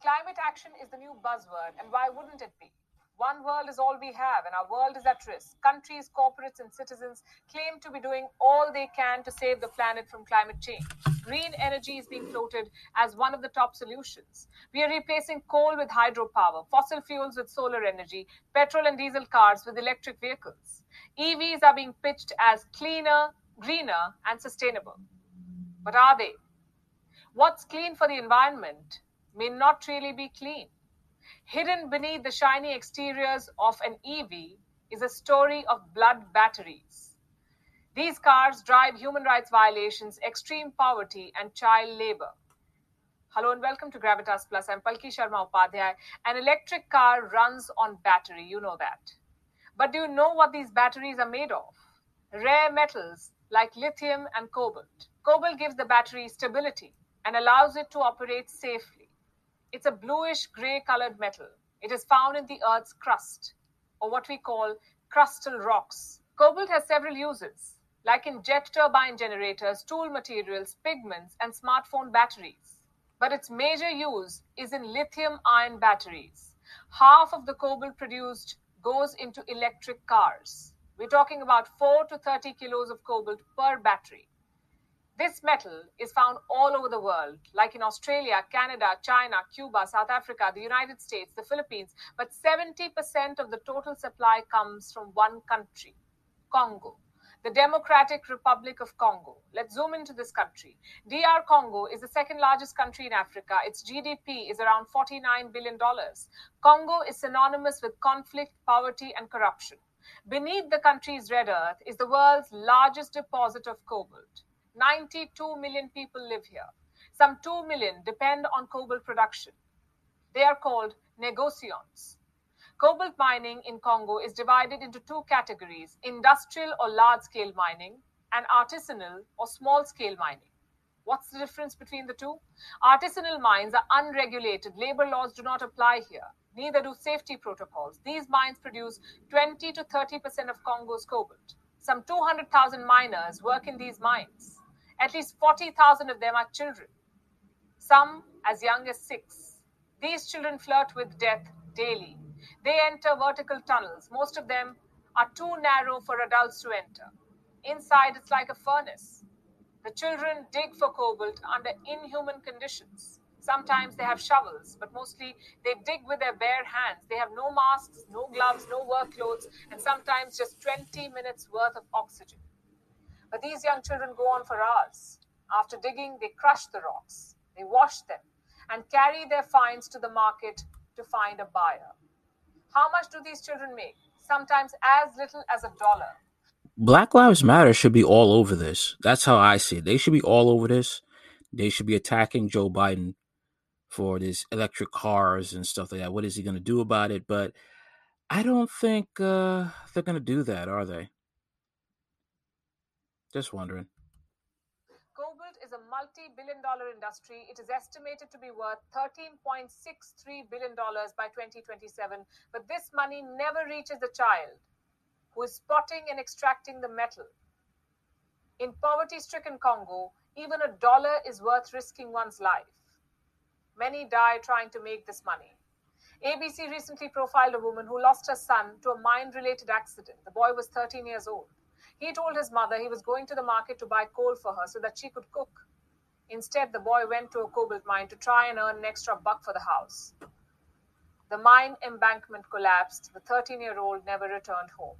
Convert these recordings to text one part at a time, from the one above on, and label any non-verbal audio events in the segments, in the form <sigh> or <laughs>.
Climate action is the new buzzword, and why wouldn't it be? One world is all we have, and our world is at risk. Countries, corporates, and citizens claim to be doing all they can to save the planet from climate change. Green energy is being floated as one of the top solutions. We are replacing coal with hydropower, fossil fuels with solar energy, petrol and diesel cars with electric vehicles. EVs are being pitched as cleaner, greener, and sustainable. But are they? What's clean for the environment may not really be clean. Hidden beneath the shiny exteriors of an EV is a story of blood batteries. These cars drive human rights violations, extreme poverty, and child labor. Hello and welcome to Gravitas Plus. I'm Palki Sharma Upadhyay. An electric car runs on battery, you know that. But do you know what these batteries are made of? Rare metals like lithium and cobalt. Cobalt gives the battery stability and allows it to operate safely. It's a bluish gray colored metal. It is found in the Earth's crust, or what we call crustal rocks. Cobalt has several uses, like in jet turbine generators, tool materials, pigments, and smartphone batteries. But its major use is in lithium ion batteries. Half of the cobalt produced goes into electric cars. We're talking about 4 to 30 kilos of cobalt per battery. This metal is found all over the world, like in Australia, Canada, China, Cuba, South Africa, the United States, the Philippines. But 70% of the total supply comes from one country, Congo, the Democratic Republic of Congo. Let's zoom into this country. DR Congo is the second largest country in Africa. Its GDP is around $49 billion. Congo is synonymous with conflict, poverty, and corruption. Beneath the country's red earth is the world's largest deposit of cobalt. 92 million people live here. Some 2 million depend on cobalt production. They are called negociants. Cobalt mining in Congo is divided into two categories industrial or large scale mining, and artisanal or small scale mining. What's the difference between the two? Artisanal mines are unregulated. Labor laws do not apply here. Neither do safety protocols. These mines produce 20 to 30% of Congo's cobalt. Some 200,000 miners work in these mines. At least 40,000 of them are children, some as young as six. These children flirt with death daily. They enter vertical tunnels. Most of them are too narrow for adults to enter. Inside, it's like a furnace. The children dig for cobalt under inhuman conditions. Sometimes they have shovels, but mostly they dig with their bare hands. They have no masks, no gloves, no work clothes, and sometimes just 20 minutes worth of oxygen. But these young children go on for hours. After digging, they crush the rocks, they wash them, and carry their finds to the market to find a buyer. How much do these children make? Sometimes as little as a dollar. Black Lives Matter should be all over this. That's how I see it. They should be all over this. They should be attacking Joe Biden for this electric cars and stuff like that. What is he going to do about it? But I don't think uh, they're going to do that, are they? Just wondering. Cobalt is a multi billion dollar industry. It is estimated to be worth $13.63 billion by 2027. But this money never reaches the child who is spotting and extracting the metal. In poverty stricken Congo, even a dollar is worth risking one's life. Many die trying to make this money. ABC recently profiled a woman who lost her son to a mine related accident. The boy was 13 years old. He told his mother he was going to the market to buy coal for her so that she could cook. Instead, the boy went to a cobalt mine to try and earn an extra buck for the house. The mine embankment collapsed. The 13 year old never returned home.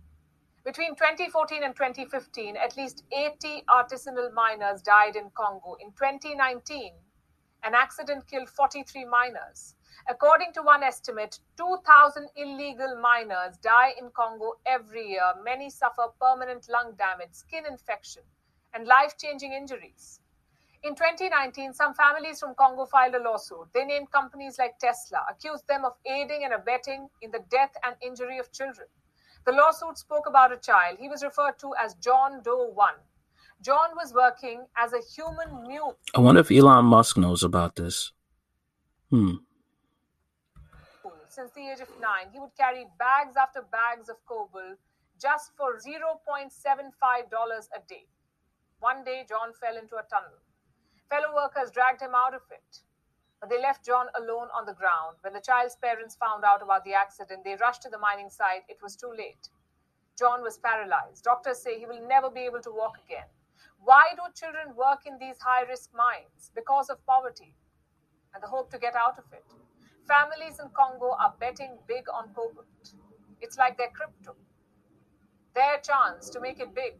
Between 2014 and 2015, at least 80 artisanal miners died in Congo. In 2019, an accident killed 43 miners. According to one estimate, 2,000 illegal miners die in Congo every year. Many suffer permanent lung damage, skin infection, and life changing injuries. In 2019, some families from Congo filed a lawsuit. They named companies like Tesla, accused them of aiding and abetting in the death and injury of children. The lawsuit spoke about a child. He was referred to as John Doe 1. John was working as a human mule. I wonder if Elon Musk knows about this. Hmm since the age of nine. He would carry bags after bags of cobalt just for $0.75 a day. One day, John fell into a tunnel. Fellow workers dragged him out of it. But they left John alone on the ground. When the child's parents found out about the accident, they rushed to the mining site. It was too late. John was paralyzed. Doctors say he will never be able to walk again. Why do children work in these high risk mines? Because of poverty and the hope to get out of it. Families in Congo are betting big on cobalt. It's like their crypto, their chance to make it big.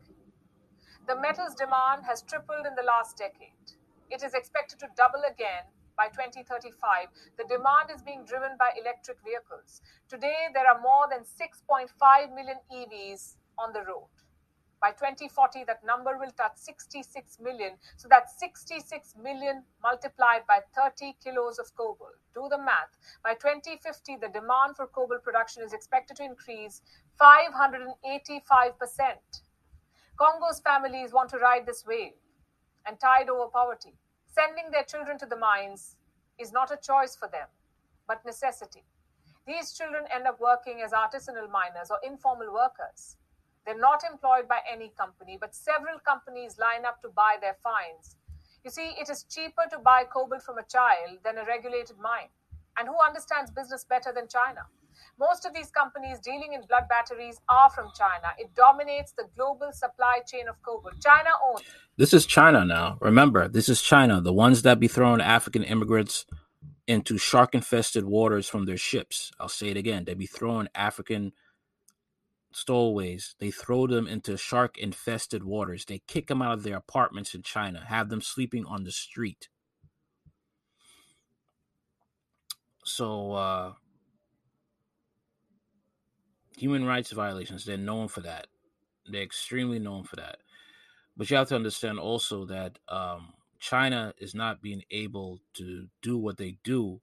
The metal's demand has tripled in the last decade. It is expected to double again by 2035. The demand is being driven by electric vehicles. Today, there are more than 6.5 million EVs on the road. By 2040, that number will touch 66 million. So that's 66 million multiplied by 30 kilos of cobalt. Do the math. By 2050, the demand for cobalt production is expected to increase 585%. Congo's families want to ride this wave and tide over poverty. Sending their children to the mines is not a choice for them, but necessity. These children end up working as artisanal miners or informal workers. They're not employed by any company, but several companies line up to buy their finds. You see, it is cheaper to buy cobalt from a child than a regulated mine. And who understands business better than China? Most of these companies dealing in blood batteries are from China. It dominates the global supply chain of cobalt. China owns. This is China now. Remember, this is China, the ones that be throwing African immigrants into shark infested waters from their ships. I'll say it again. They be throwing African stowaways. They throw them into shark infested waters. They kick them out of their apartments in China, have them sleeping on the street. So, uh, human rights violations, they're known for that. They're extremely known for that. But you have to understand also that um, China is not being able to do what they do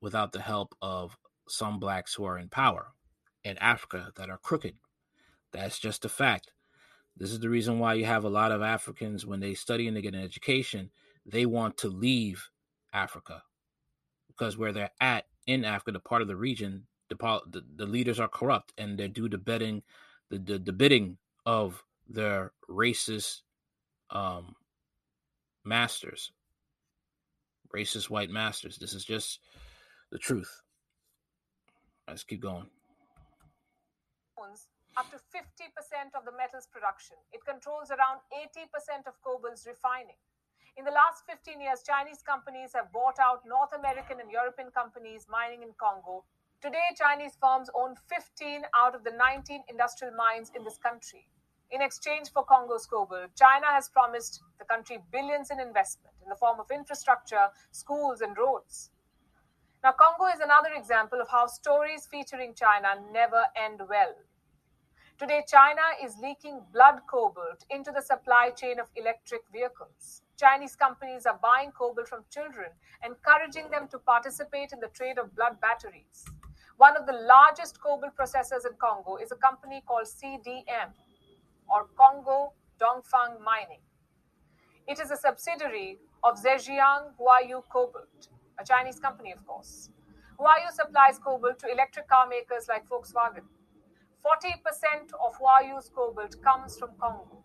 without the help of some blacks who are in power in Africa that are crooked. That's just a fact. This is the reason why you have a lot of Africans when they study and they get an education, they want to leave Africa because where they're at in Africa, the part of the region, the, the, the leaders are corrupt and they do the betting, the, the, the bidding of their racist um, masters, racist white masters. This is just the truth. Let's keep going. Up to 50% of the metals production. It controls around 80% of cobalt's refining. In the last 15 years, Chinese companies have bought out North American and European companies mining in Congo. Today, Chinese firms own 15 out of the 19 industrial mines in this country. In exchange for Congo's cobalt, China has promised the country billions in investment in the form of infrastructure, schools, and roads. Now, Congo is another example of how stories featuring China never end well. Today, China is leaking blood cobalt into the supply chain of electric vehicles. Chinese companies are buying cobalt from children, encouraging them to participate in the trade of blood batteries. One of the largest cobalt processors in Congo is a company called CDM, or Congo Dongfang Mining. It is a subsidiary of Zhejiang Huayou Cobalt, a Chinese company, of course. Huayou supplies cobalt to electric car makers like Volkswagen. 40% of Huayou's cobalt comes from Congo.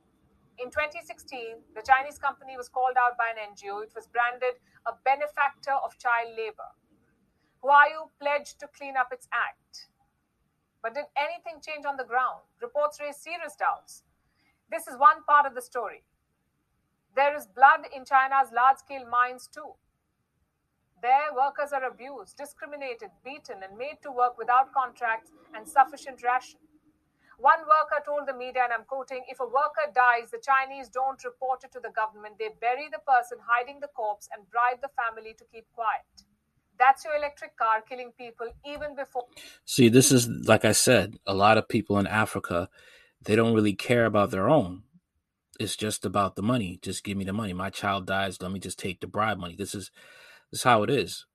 In 2016, the Chinese company was called out by an NGO. It was branded a benefactor of child labor. Huayou pledged to clean up its act. But did anything change on the ground? Reports raise serious doubts. This is one part of the story. There is blood in China's large scale mines too. There, workers are abused, discriminated, beaten, and made to work without contracts and sufficient ration. One worker told the media, and I'm quoting, if a worker dies, the Chinese don't report it to the government. They bury the person, hiding the corpse, and bribe the family to keep quiet. That's your electric car killing people even before. See, this is, like I said, a lot of people in Africa, they don't really care about their own. It's just about the money. Just give me the money. My child dies. Let me just take the bribe money. This is, this is how it is.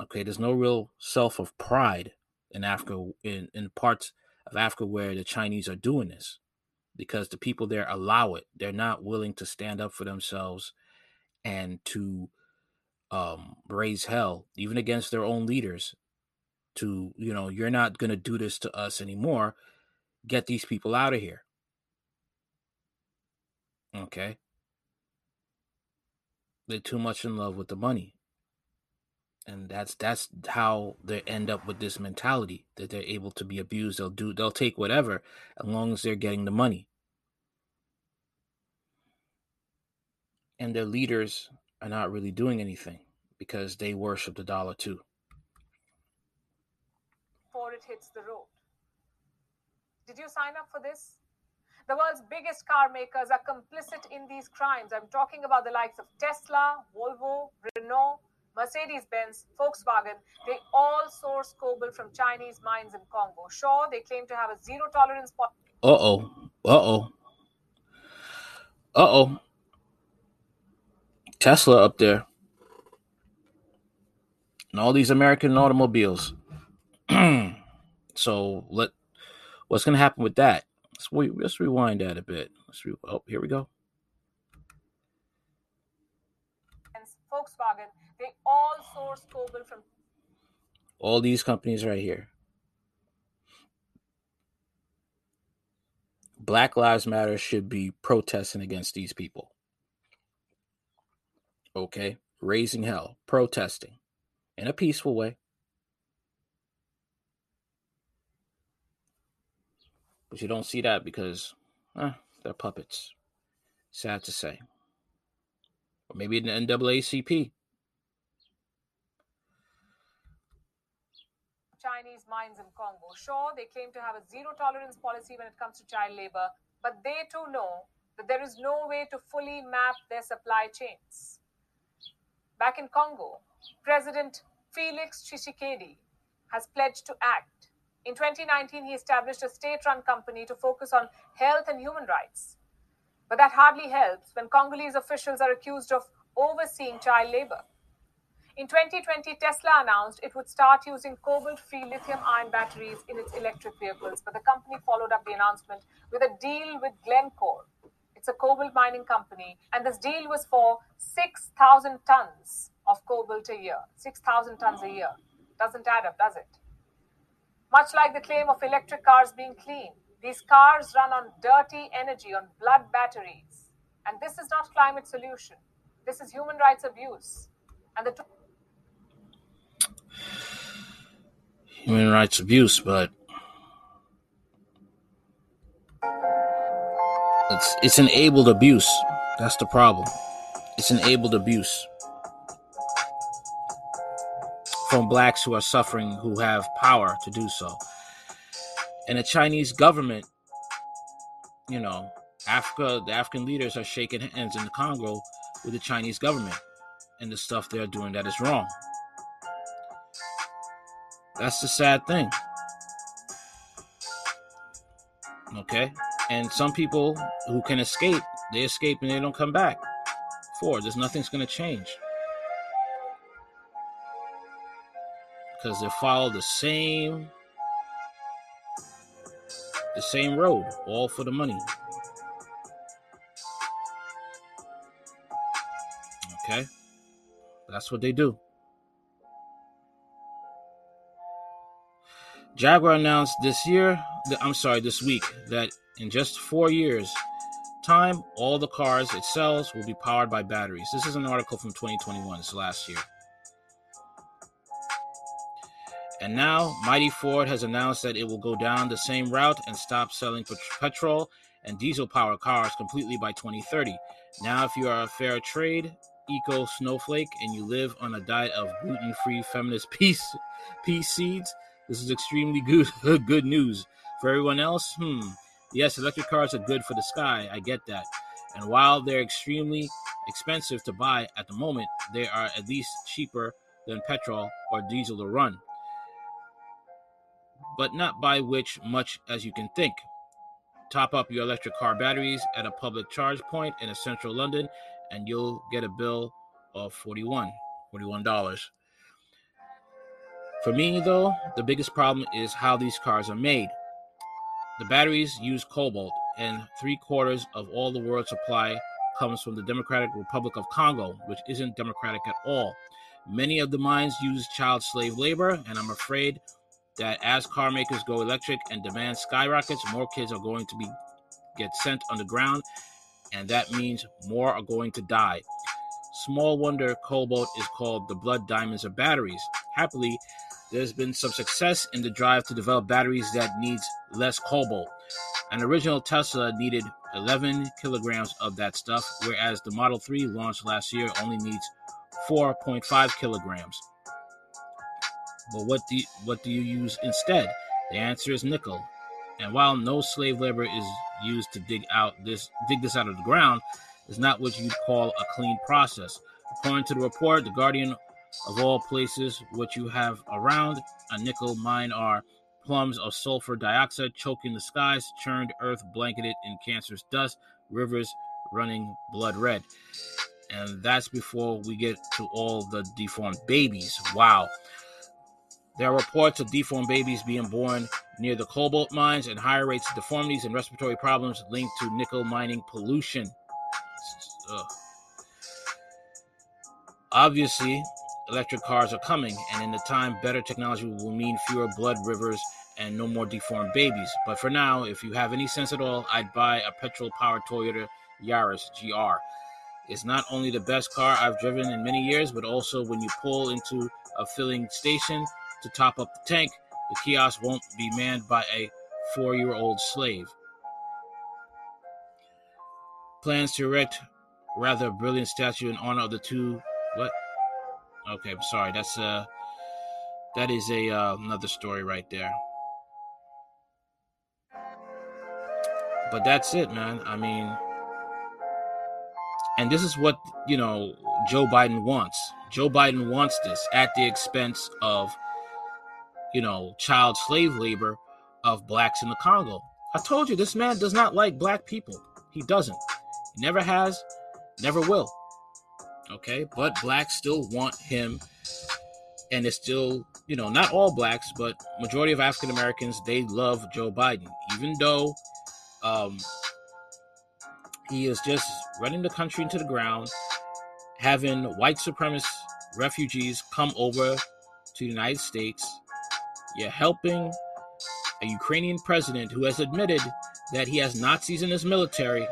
Okay. There's no real self of pride in Africa, in, in parts of Africa where the Chinese are doing this because the people there allow it. They're not willing to stand up for themselves and to um, raise hell, even against their own leaders. To, you know, you're not going to do this to us anymore. Get these people out of here. Okay. They're too much in love with the money. And that's that's how they end up with this mentality that they're able to be abused. They'll do they'll take whatever as long as they're getting the money. And their leaders are not really doing anything because they worship the dollar too. Before it hits the road. Did you sign up for this? The world's biggest car makers are complicit in these crimes. I'm talking about the likes of tesla volvo renault Mercedes Benz, Volkswagen, they all source cobalt from Chinese mines in Congo. Sure, they claim to have a zero tolerance policy. Uh oh. Uh oh. Uh oh. Tesla up there. And all these American automobiles. <clears throat> so let what's gonna happen with that? Let's, let's rewind that a bit. Let's re- oh, here we go. Volkswagen, they all source cobalt from all these companies right here. Black Lives Matter should be protesting against these people. Okay? Raising hell, protesting in a peaceful way. But you don't see that because eh, they're puppets. Sad to say. Or maybe the NAACP. Chinese mines in Congo. Sure, they claim to have a zero tolerance policy when it comes to child labor, but they too know that there is no way to fully map their supply chains. Back in Congo, President Felix Tshisekedi has pledged to act. In 2019, he established a state run company to focus on health and human rights. But that hardly helps when Congolese officials are accused of overseeing child labor. In 2020, Tesla announced it would start using cobalt free lithium ion batteries in its electric vehicles, but the company followed up the announcement with a deal with Glencore. It's a cobalt mining company, and this deal was for 6,000 tons of cobalt a year. 6,000 tons a year. Doesn't add up, does it? Much like the claim of electric cars being clean, these cars run on dirty energy, on blood batteries. And this is not climate solution. This is human rights abuse. And the human rights abuse, but it's it's enabled abuse. That's the problem. It's enabled abuse from blacks who are suffering, who have power to do so. And the Chinese government, you know, Africa, the African leaders are shaking hands in the Congo with the Chinese government and the stuff they're doing that is wrong. That's the sad thing. Okay? And some people who can escape, they escape and they don't come back. For there's nothing's going to change. Because they follow the same the same road, all for the money. Okay? That's what they do. Jaguar announced this year, I'm sorry, this week, that in just four years' time, all the cars it sells will be powered by batteries. This is an article from 2021, so last year. And now, Mighty Ford has announced that it will go down the same route and stop selling petrol and diesel powered cars completely by 2030. Now, if you are a fair trade eco snowflake and you live on a diet of gluten free feminist <laughs> peace, peace seeds, this is extremely <laughs> good good news. For everyone else, hmm, yes, electric cars are good for the sky. I get that. And while they're extremely expensive to buy at the moment, they are at least cheaper than petrol or diesel to run. But not by which much as you can think. Top up your electric car batteries at a public charge point in central London and you'll get a bill of 41 $41. For me, though, the biggest problem is how these cars are made. The batteries use cobalt, and three quarters of all the world's supply comes from the Democratic Republic of Congo, which isn't democratic at all. Many of the mines use child slave labor, and I'm afraid that as car makers go electric and demand skyrockets, more kids are going to be get sent underground, and that means more are going to die. Small wonder cobalt is called the blood diamonds of batteries. Happily, there's been some success in the drive to develop batteries that needs less cobalt. An original Tesla needed 11 kilograms of that stuff, whereas the Model 3 launched last year only needs 4.5 kilograms. But what do you, what do you use instead? The answer is nickel. And while no slave labor is used to dig out this dig this out of the ground, is not what you'd call a clean process. According to the report, the Guardian of all places, what you have around a nickel mine are plums of sulfur dioxide choking the skies, churned earth blanketed in cancerous dust, rivers running blood red. And that's before we get to all the deformed babies. Wow. There are reports of deformed babies being born near the cobalt mines and higher rates of deformities and respiratory problems linked to nickel mining pollution. Ugh. Obviously, electric cars are coming, and in the time, better technology will mean fewer blood rivers and no more deformed babies. But for now, if you have any sense at all, I'd buy a petrol powered Toyota Yaris GR. It's not only the best car I've driven in many years, but also when you pull into a filling station to top up the tank, the kiosk won't be manned by a four year old slave. Plans to erect rather brilliant statue in honor of the two. What? Okay, I'm sorry. That's uh, that is a uh, another story right there. But that's it, man. I mean, and this is what you know Joe Biden wants. Joe Biden wants this at the expense of you know child slave labor of blacks in the Congo. I told you this man does not like black people. He doesn't. Never has, never will. Okay, but blacks still want him, and it's still, you know, not all blacks, but majority of African Americans they love Joe Biden, even though um, he is just running the country into the ground, having white supremacist refugees come over to the United States. You're helping a Ukrainian president who has admitted that he has Nazis in his military,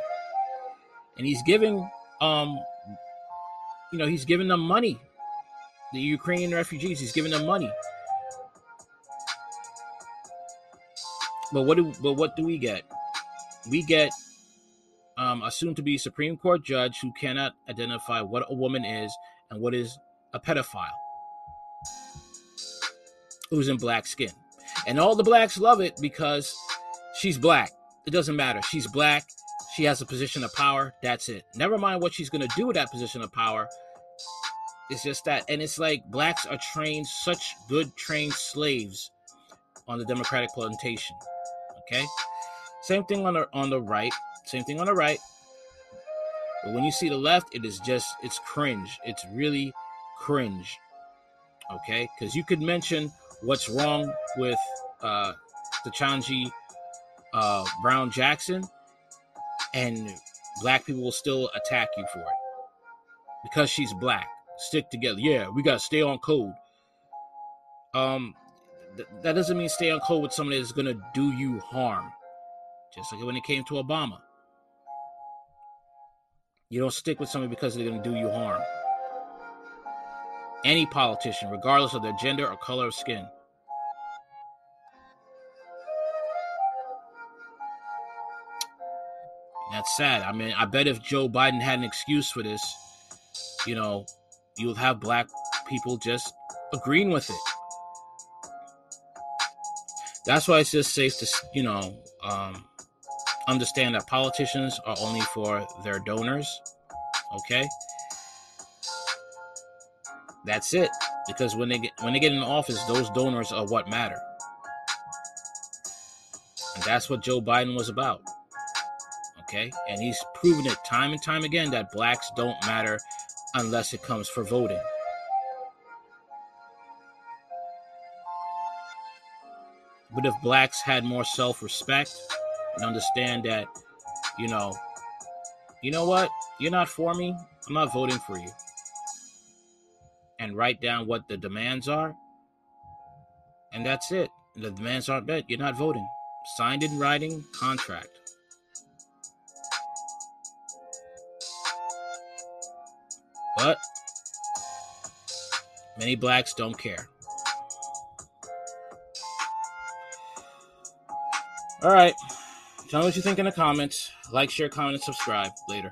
and he's giving, um, you know, he's giving them money. The Ukrainian refugees, he's giving them money. But what do but what do we get? We get um, a soon-to-be Supreme Court judge who cannot identify what a woman is and what is a pedophile who's in black skin. And all the blacks love it because she's black. It doesn't matter. She's black. She has a position of power. That's it. Never mind what she's going to do with that position of power. It's just that. And it's like blacks are trained, such good trained slaves on the Democratic plantation. Okay? Same thing on the on the right. Same thing on the right. But when you see the left, it is just it's cringe. It's really cringe. Okay? Because you could mention what's wrong with uh the Chanji uh Brown Jackson and black people will still attack you for it. Because she's black. Stick together. Yeah, we gotta stay on code. Um th- that doesn't mean stay on code with somebody that's gonna do you harm. Just like when it came to Obama. You don't stick with somebody because they're to do you harm. Any politician, regardless of their gender or color of skin. That's sad. I mean, I bet if Joe Biden had an excuse for this, you know, you would have black people just agreeing with it. That's why it's just safe to, you know, um, understand that politicians are only for their donors. Okay? That's it. Because when they get when they get in office, those donors are what matter. And that's what Joe Biden was about. Okay? And he's proven it time and time again that blacks don't matter unless it comes for voting. But if blacks had more self respect, and understand that, you know, you know what? You're not for me. I'm not voting for you. And write down what the demands are. And that's it. The demands aren't met. You're not voting. Signed in writing contract. But many blacks don't care. All right. Tell me what you think in the comments. Like, share, comment, and subscribe. Later.